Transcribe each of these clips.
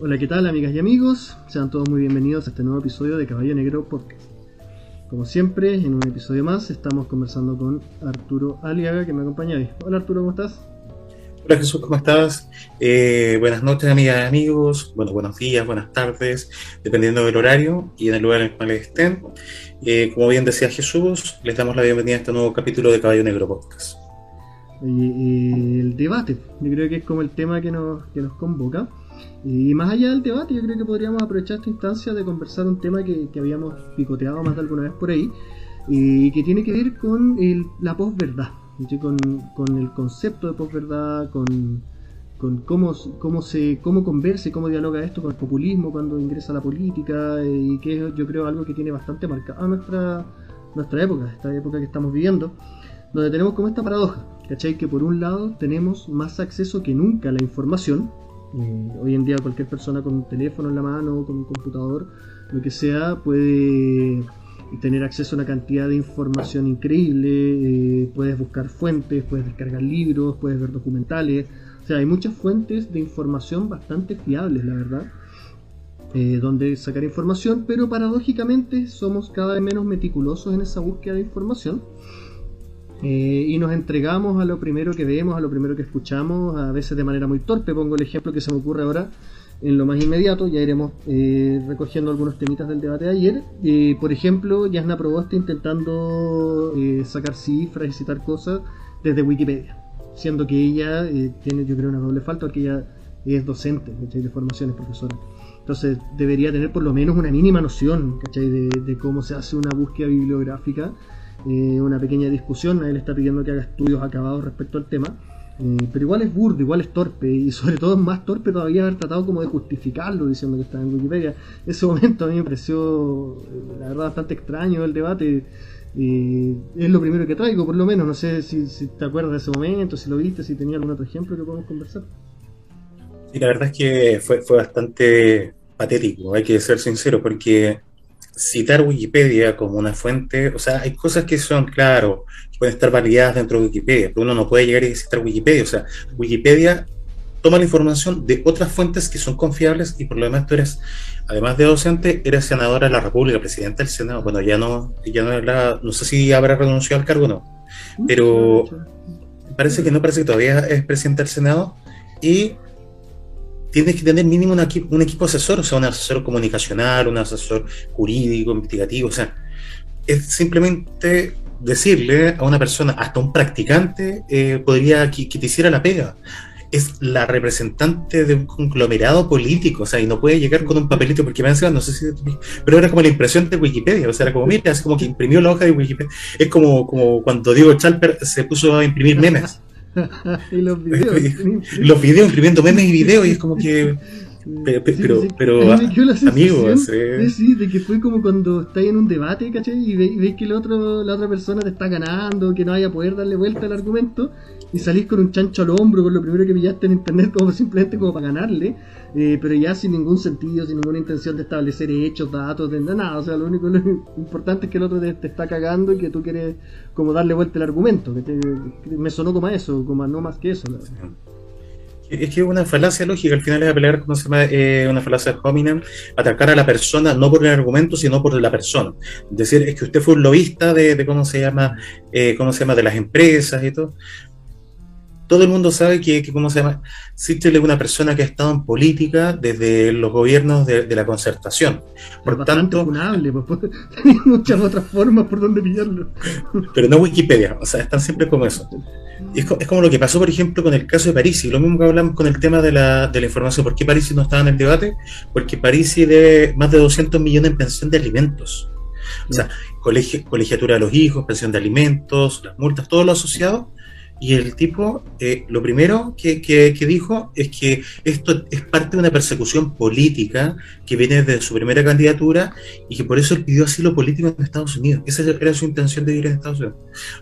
Hola, ¿qué tal amigas y amigos? Sean todos muy bienvenidos a este nuevo episodio de Caballo Negro Podcast. Como siempre, en un episodio más estamos conversando con Arturo Aliaga que me acompaña hoy. Hola Arturo, ¿cómo estás? Hola Jesús, ¿cómo estás? Eh, buenas noches amigas y amigos, bueno, buenos días, buenas tardes, dependiendo del horario y en el lugar en el cual estén. Eh, como bien decía Jesús, les damos la bienvenida a este nuevo capítulo de Caballo Negro Podcast. Y, el debate, yo creo que es como el tema que nos, que nos convoca. Y más allá del debate, yo creo que podríamos aprovechar esta instancia de conversar un tema que, habíamos picoteado más de alguna vez por ahí, y que tiene que ver con el, la posverdad, con, el concepto de posverdad, con, con cómo, cómo, se, cómo conversa y cómo dialoga esto con el populismo cuando ingresa a la política, y que es yo creo algo que tiene bastante marcada nuestra, nuestra época, esta época que estamos viviendo, donde tenemos como esta paradoja, ¿cachai? Que por un lado tenemos más acceso que nunca a la información, eh, hoy en día cualquier persona con un teléfono en la mano, con un computador, lo que sea, puede tener acceso a una cantidad de información increíble, eh, puedes buscar fuentes, puedes descargar libros, puedes ver documentales, o sea, hay muchas fuentes de información bastante fiables, la verdad, eh, donde sacar información, pero paradójicamente somos cada vez menos meticulosos en esa búsqueda de información eh, y nos entregamos a lo primero que vemos, a lo primero que escuchamos, a veces de manera muy torpe. Pongo el ejemplo que se me ocurre ahora en lo más inmediato, ya iremos eh, recogiendo algunos temitas del debate de ayer. Eh, por ejemplo, Yasna Proboste intentando sacar cifras y citar cosas desde Wikipedia, siendo que ella tiene, yo creo, una doble falta porque ella es docente de formación, es profesora. Entonces debería tener por lo menos una mínima noción de cómo se hace una búsqueda bibliográfica eh, una pequeña discusión, él está pidiendo que haga estudios acabados respecto al tema, eh, pero igual es burdo, igual es torpe, y sobre todo es más torpe todavía haber tratado como de justificarlo diciendo que está en Wikipedia. Ese momento a mí me pareció, eh, la verdad, bastante extraño el debate. es lo primero que traigo, por lo menos. No sé si, te acuerdas de ese momento, si lo viste, si tenía algún otro ejemplo que podemos conversar. Sí, la verdad es que fue, fue bastante patético, hay que ser sincero, porque citar Wikipedia como una fuente, o sea, hay cosas que son, claro, que pueden estar validadas dentro de Wikipedia, pero uno no puede llegar y citar Wikipedia, o sea, Wikipedia toma la información de otras fuentes que son confiables y por lo demás tú eres, además de docente, eres senadora de la República, presidenta del Senado, bueno, ya no, ya no es la, no sé si habrá renunciado al cargo o no, pero parece que no, parece que todavía es presidenta del Senado y tienes que tener mínimo un equipo, asesor, o sea, un asesor comunicacional, un asesor jurídico, investigativo, o sea, es simplemente decirle a una persona, hasta un practicante, eh, podría que, te hiciera la pega. Es la representante de un conglomerado político, o sea, y no puede llegar con un papelito, porque me han no sé si, pero era como la impresión de Wikipedia, o sea, era como, mira, es como que imprimió la hoja de Wikipedia. Es como, como cuando Diego Chalper se puso a imprimir memes. y los videos. los videos imprimiendo memes y videos y es como que... Pero, pero, amigos, sí, de que fue como cuando estáis en un debate, ¿cachai? Y veis que el otro, la otra persona te está ganando, que no vaya a poder darle vuelta al argumento, y salís con un chancho al hombro, con lo primero que pillaste en internet, como simplemente como para ganarle, eh, pero ya sin ningún sentido, sin ninguna intención de establecer hechos, datos, de nada. O sea, lo único importante es que el otro te, está cagando y que tú quieres como darle vuelta el argumento. Que, me sonó como a eso, como a no más que eso. Es que es una falacia lógica, al final es apelar, ¿cómo se llama? Eh, una falacia de hominem, atacar a la persona no por el argumento, sino por la persona. Es decir, es que usted fue un lobista de, cómo se llama, eh, cómo se llama, de las empresas y todo todo el mundo sabe que, ¿cómo se llama? Sichel es una persona que ha estado en política desde los gobiernos de, la concertación. Por tanto, funable, pues, hay muchas otras formas por donde pillarlo. Pero no Wikipedia, o sea, están siempre como eso. Es, como lo que pasó, por ejemplo, con el caso de París, y lo mismo que hablamos con el tema de la, de la información. ¿Por qué París no estaba en el debate? Porque París debe más de 200 millones en pensión de alimentos. O sea, colegiatura de los hijos, pensión de alimentos, las multas, todo lo asociado y el tipo, eh, lo primero que, dijo es que esto es parte de una persecución política que viene desde su primera candidatura y que por eso él pidió asilo político en Estados Unidos. Esa era su intención de vivir en Estados Unidos.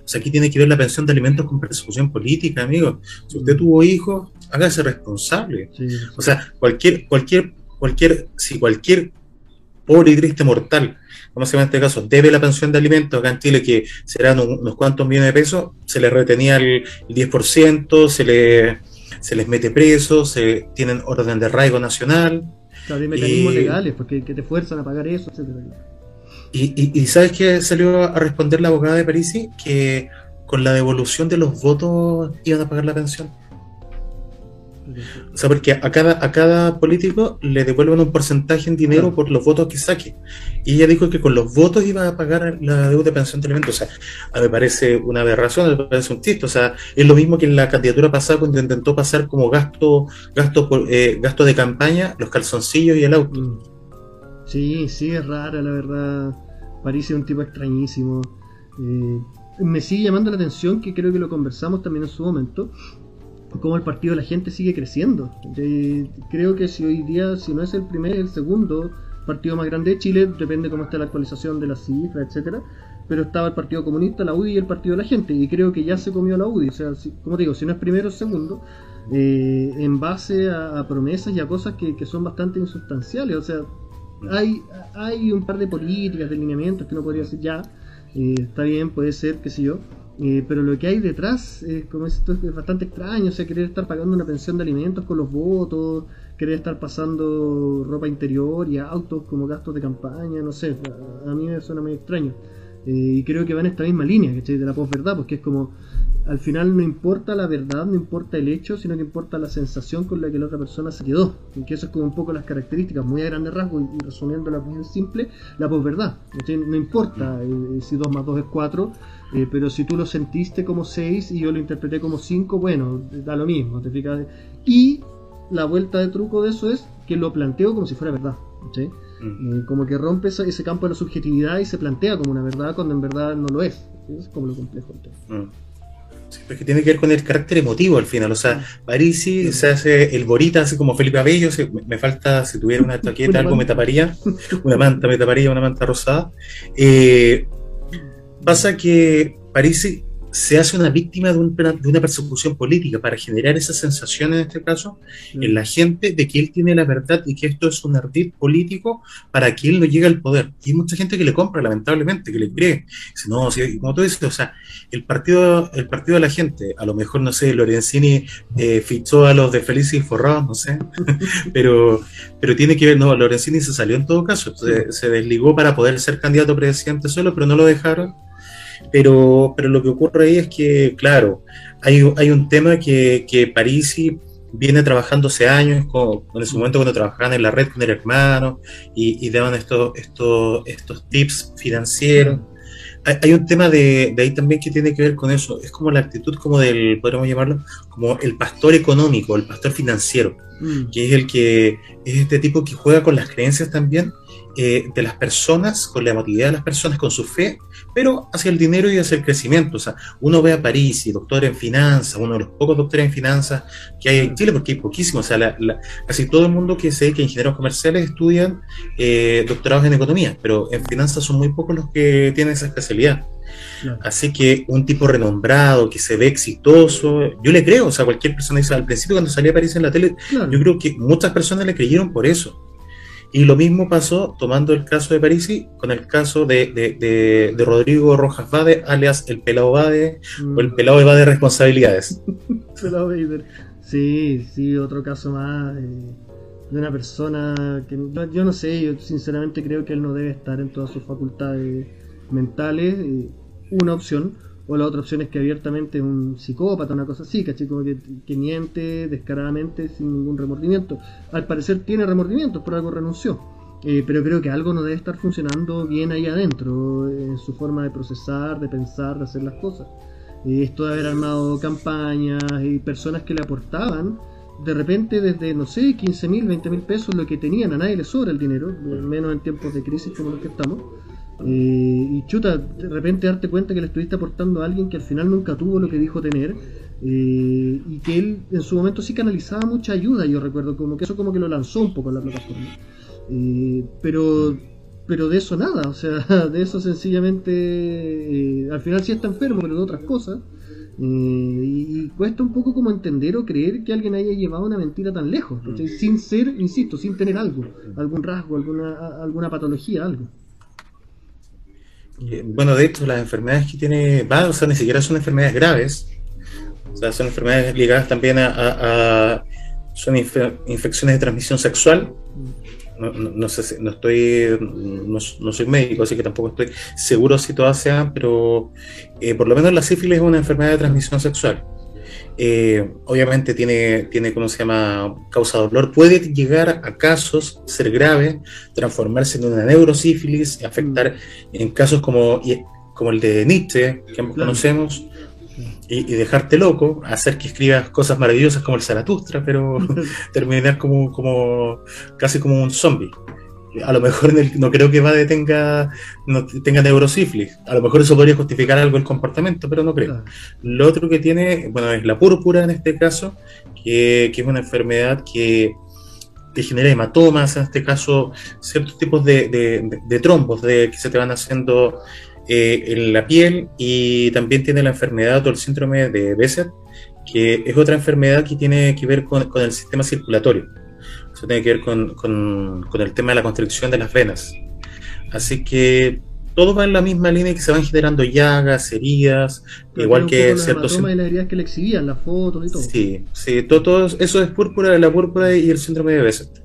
O sea, aquí tiene que ver la pensión de alimentos con persecución política, amigo. Si usted tuvo hijos, hágase responsable. O sea, cualquier, cualquier, cualquier, si cualquier pobre y triste mortal ¿cómo se llama en este caso? Debe la pensión de alimentos acá en Chile, que serán unos cuantos millones de pesos, se les retenía el, 10%, se, le, se les mete preso, se tienen orden de arraigo nacional. Claro, hay mecanismos legales porque que te fuerzan a pagar eso, etcétera. Y, y, ¿sabes qué salió a responder la abogada de Parisi? Que con la devolución de los votos iban a pagar la pensión. O sea, porque a cada, a cada político le devuelven un porcentaje en dinero por los votos que saque. Y ella dijo que con los votos iba a pagar la deuda de pensión de alimentos. O sea, a mí me parece una aberración, me parece un chiste. O sea, es lo mismo que en la candidatura pasada cuando intentó pasar como gasto, gasto, eh, gasto de campaña los calzoncillos y el auto. Mm. Sí, sí, es rara, la verdad. Parece un tipo extrañísimo. Eh, me sigue llamando la atención, que creo que lo conversamos también en su momento, cómo el partido de la gente sigue creciendo. creo que si hoy día, si no es el primer, el segundo partido más grande de Chile, depende cómo está la actualización de las cifras, etcétera. Pero estaba el Partido Comunista, la UDI y el Partido de la Gente, y creo que ya se comió la UDI. O sea, como digo, si no es primero, es segundo, eh, en base a, promesas y a cosas que, son bastante insustanciales. O sea, hay, hay un par de políticas, de lineamientos que uno podría decir ya, eh, está bien, puede ser, qué sé yo, eh, pero lo que hay detrás, como esto es bastante extraño, o sea, querer estar pagando una pensión de alimentos con los votos, querer estar pasando ropa interior y autos como gastos de campaña, no sé, a, mí me suena muy extraño. Eh, y creo que va en esta misma línea, ¿cachai? De la posverdad, porque es como, al final no importa la verdad, no importa el hecho, sino que importa la sensación con la que la otra persona se quedó. Y que eso es como un poco las características, muy a grandes rasgos, y resumiéndola muy simple, la posverdad. No importa eh, si 2 más 2 es 4, eh, pero si tú lo sentiste como 6 y yo lo interpreté como 5, bueno, da lo mismo, ¿te fijas? Y la vuelta de truco de eso es que lo planteo como si fuera verdad. ¿sí? Mm. Eh, como que rompe ese, campo de la subjetividad y se plantea como una verdad cuando en verdad no lo es. Es como lo complejo. Sí, porque tiene que ver con el carácter emotivo al final. O sea, mm. Parisi se hace el borita, así como Felipe Abello. me falta, si tuviera una chaqueta, algo me taparía. Una manta me taparía, una manta rosada. Eh, pasa que Parisi se hace una víctima de, una persecución política para generar esa sensación, en este caso, en la gente de que él tiene la verdad y que esto es un ardid político para que él no llegue al poder. Y hay mucha gente que le compra, lamentablemente, que le cree. Dice, no, como tú dices, o sea, el partido, el partido de la gente, a lo mejor, no sé, Lorenzini eh, fichó a los de Felices y Forrados, no sé, pero, pero tiene que ver, no, Lorenzini se salió en todo caso, se, se desligó para poder ser candidato a presidente solo, pero no lo dejaron pero, pero lo que ocurre ahí es que, claro, hay, hay un tema que, que Parisi viene trabajando hace años, con, en ese momento cuando trabajaban en la red con el hermano y, y daban estos, estos, estos tips financieros. Hay, hay un tema de, de, ahí también que tiene que ver con eso. Es como la actitud como del, podríamos llamarlo, como el pastor económico, el pastor financiero, mm. que es el que es este tipo que juega con las creencias también eh, de las personas, con la emotividad de las personas, con su fe, pero hacia el dinero y hacia el crecimiento. O sea, uno ve a París y doctor en finanzas, uno de los pocos doctores en finanzas que hay en Chile, porque hay poquísimos. O sea, casi todo el mundo que sé que ingenieros comerciales estudian eh, doctorados en economía, pero en finanzas son muy pocos los que tienen esa especialidad. Así que un tipo renombrado, que se ve exitoso, yo le creo, o sea, cualquier persona dice, al principio cuando salía París en la tele, yo creo que muchas personas le creyeron por eso. Y lo mismo pasó, tomando el caso de Parisi, con el caso de, de, de, Rodrigo Rojas Bade, alias el pelado Bade, o el mm. pelado de Bade responsabilidades. pelado Sí, sí, otro caso más de una persona que yo no sé, yo sinceramente creo que él no debe estar en todas sus facultades mentales. Una opción o la otra opción es que abiertamente es un psicópata, una cosa así, ¿cachai? Como que, miente descaradamente sin ningún remordimiento. Al parecer tiene remordimientos, por algo renunció. Eh, pero creo que algo no debe estar funcionando bien ahí adentro, en su forma de procesar, de pensar, de hacer las cosas. Eh, esto de haber armado campañas y personas que le aportaban, de repente desde, no sé, 15 mil, 20 mil pesos, lo que tenían, a nadie le sobra el dinero, menos en tiempos de crisis como los que estamos eh, y chuta, de repente darte cuenta que le estuviste aportando a alguien que al final nunca tuvo lo que dijo tener eh, y que él en su momento sí canalizaba mucha ayuda, yo recuerdo, como que eso como que lo lanzó un poco en la plataforma. Eh, pero pero de eso nada, o sea, de eso sencillamente al final sí está enfermo, pero de otras cosas. y, cuesta un poco como entender o creer que alguien haya llevado una mentira tan lejos, sin ser, insisto, sin tener algo, algún rasgo, alguna, alguna patología, algo. Bueno, de hecho, las enfermedades que tiene o sea, ni siquiera son enfermedades graves, o sea, son enfermedades ligadas también a, son infecciones de transmisión sexual. No, sé no estoy, no, soy médico, así que tampoco estoy seguro si todas sean, pero eh, por lo menos la sífilis es una enfermedad de transmisión sexual. Eh, obviamente tiene, tiene, ¿cómo se llama?, causa dolor. Puede llegar a casos, ser grave, transformarse en una neurosífilis, afectar en casos como, como el de Nietzsche, que conocemos, y, dejarte loco, hacer que escribas cosas maravillosas como el Zaratustra, pero terminar como, como casi como un zombie. A lo mejor no creo que va tenga, no tenga neurosífilis. A lo mejor eso podría justificar algo el comportamiento, pero no creo. Lo otro que tiene, bueno, es la púrpura en este caso, que, que es una enfermedad que te genera hematomas, en este caso, ciertos tipos de, de, de trombos de, que se te van haciendo eh, en la piel y también tiene la enfermedad o el síndrome de Besset, que es otra enfermedad que tiene que ver con, el sistema circulatorio. Eso tiene que ver con, con, el tema de la constricción de las venas. Así que todo va en la misma línea que se van generando llagas, heridas, igual que ciertos. y las heridas que le exhibían, las fotos y todo. Sí, sí, todo, eso es púrpura, la púrpura y el síndrome de Besset.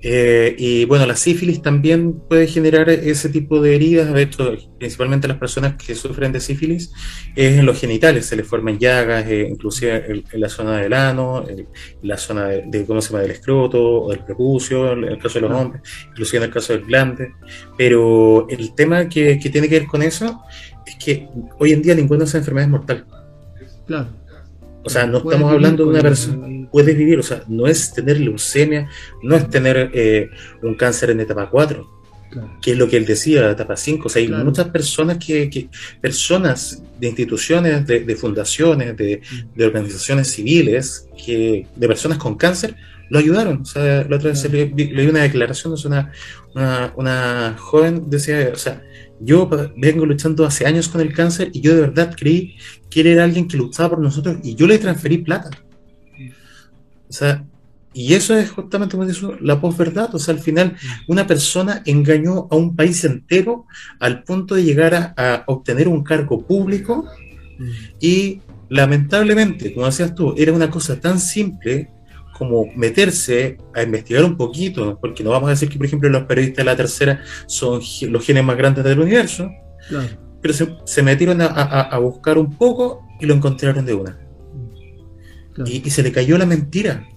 Eh, y bueno, la sífilis también puede generar ese tipo de heridas, de hecho, principalmente las personas que sufren de sífilis, es en los genitales, se les forman llagas, eh, inclusive en, la zona del ano, en la zona de, ¿cómo se llama?, del escroto o del prepucio, en el caso de los hombres, inclusive en el caso del glande. Pero el tema que, que tiene que ver con eso es que hoy en día ninguna de esas enfermedades es mortal. Claro. O sea, no estamos hablando de una persona, puedes vivir, o sea, no es tener leucemia, no es tener eh, un cáncer en etapa 4, que es lo que él decía, la etapa 5. O sea, hay muchas personas que, personas de instituciones, de, fundaciones, de, de, organizaciones civiles, que de personas con cáncer, lo ayudaron. O sea, la otra vez leí una declaración, es una, una, una joven decía, o sea, yo vengo luchando hace años con el cáncer y yo de verdad creí que él era alguien que luchaba por nosotros y yo le transferí plata. O sea, y eso es justamente como dice la posverdad. O sea, al final una persona engañó a un país entero al punto de llegar a, obtener un cargo público y lamentablemente, como decías tú, era una cosa tan simple como meterse a investigar un poquito, porque no vamos a decir que, por ejemplo, los periodistas de la tercera son los genes más grandes del universo, pero se, metieron a, buscar un poco y lo encontraron de una. Y, se le cayó la mentira.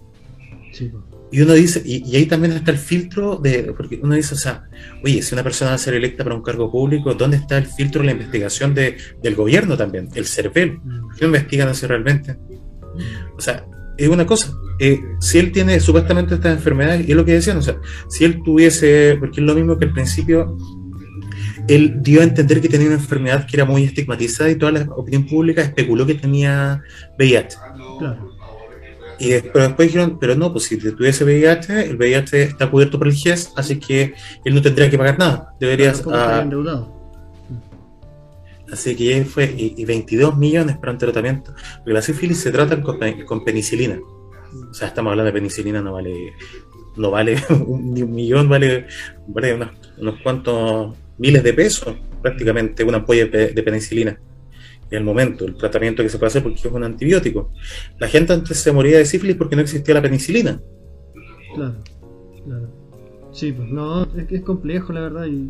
Y uno dice, y, ahí también está el filtro de, porque uno dice, o sea, oye, si una persona va a ser electa para un cargo público, ¿dónde está el filtro de la investigación de, del gobierno también? El CERVEL. Mm. ¿Qué investigan así realmente? Mm. O sea, es una cosa. Eh, si él tiene supuestamente estas enfermedades, y es lo que decían, o sea, si él tuviese, porque es lo mismo que al principio, él dio a entender que tenía una enfermedad que era muy estigmatizada y toda la opinión pública especuló que tenía VIH. Y después, después dijeron, pero no, pues si tuviese VIH, el VIH está cubierto por el GES, así que él no tendría que pagar nada. Deberías... Así que fue, y, 22 millones para un tratamiento. Porque la sífilis se trata con, penicilina. O sea, estamos hablando de penicilina, no vale, no vale ni un millón, vale, unos, cuantos miles de pesos, prácticamente, una ampolla de penicilina. En el momento, el tratamiento que se puede hacer porque es un antibiótico. La gente antes se moría de sífilis porque no existía la penicilina. Claro, claro. Sí, pues no, es, es complejo la verdad y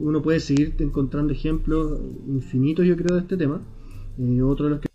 uno puede seguir encontrando ejemplos infinitos, yo creo, de este tema. Eh, otro de los que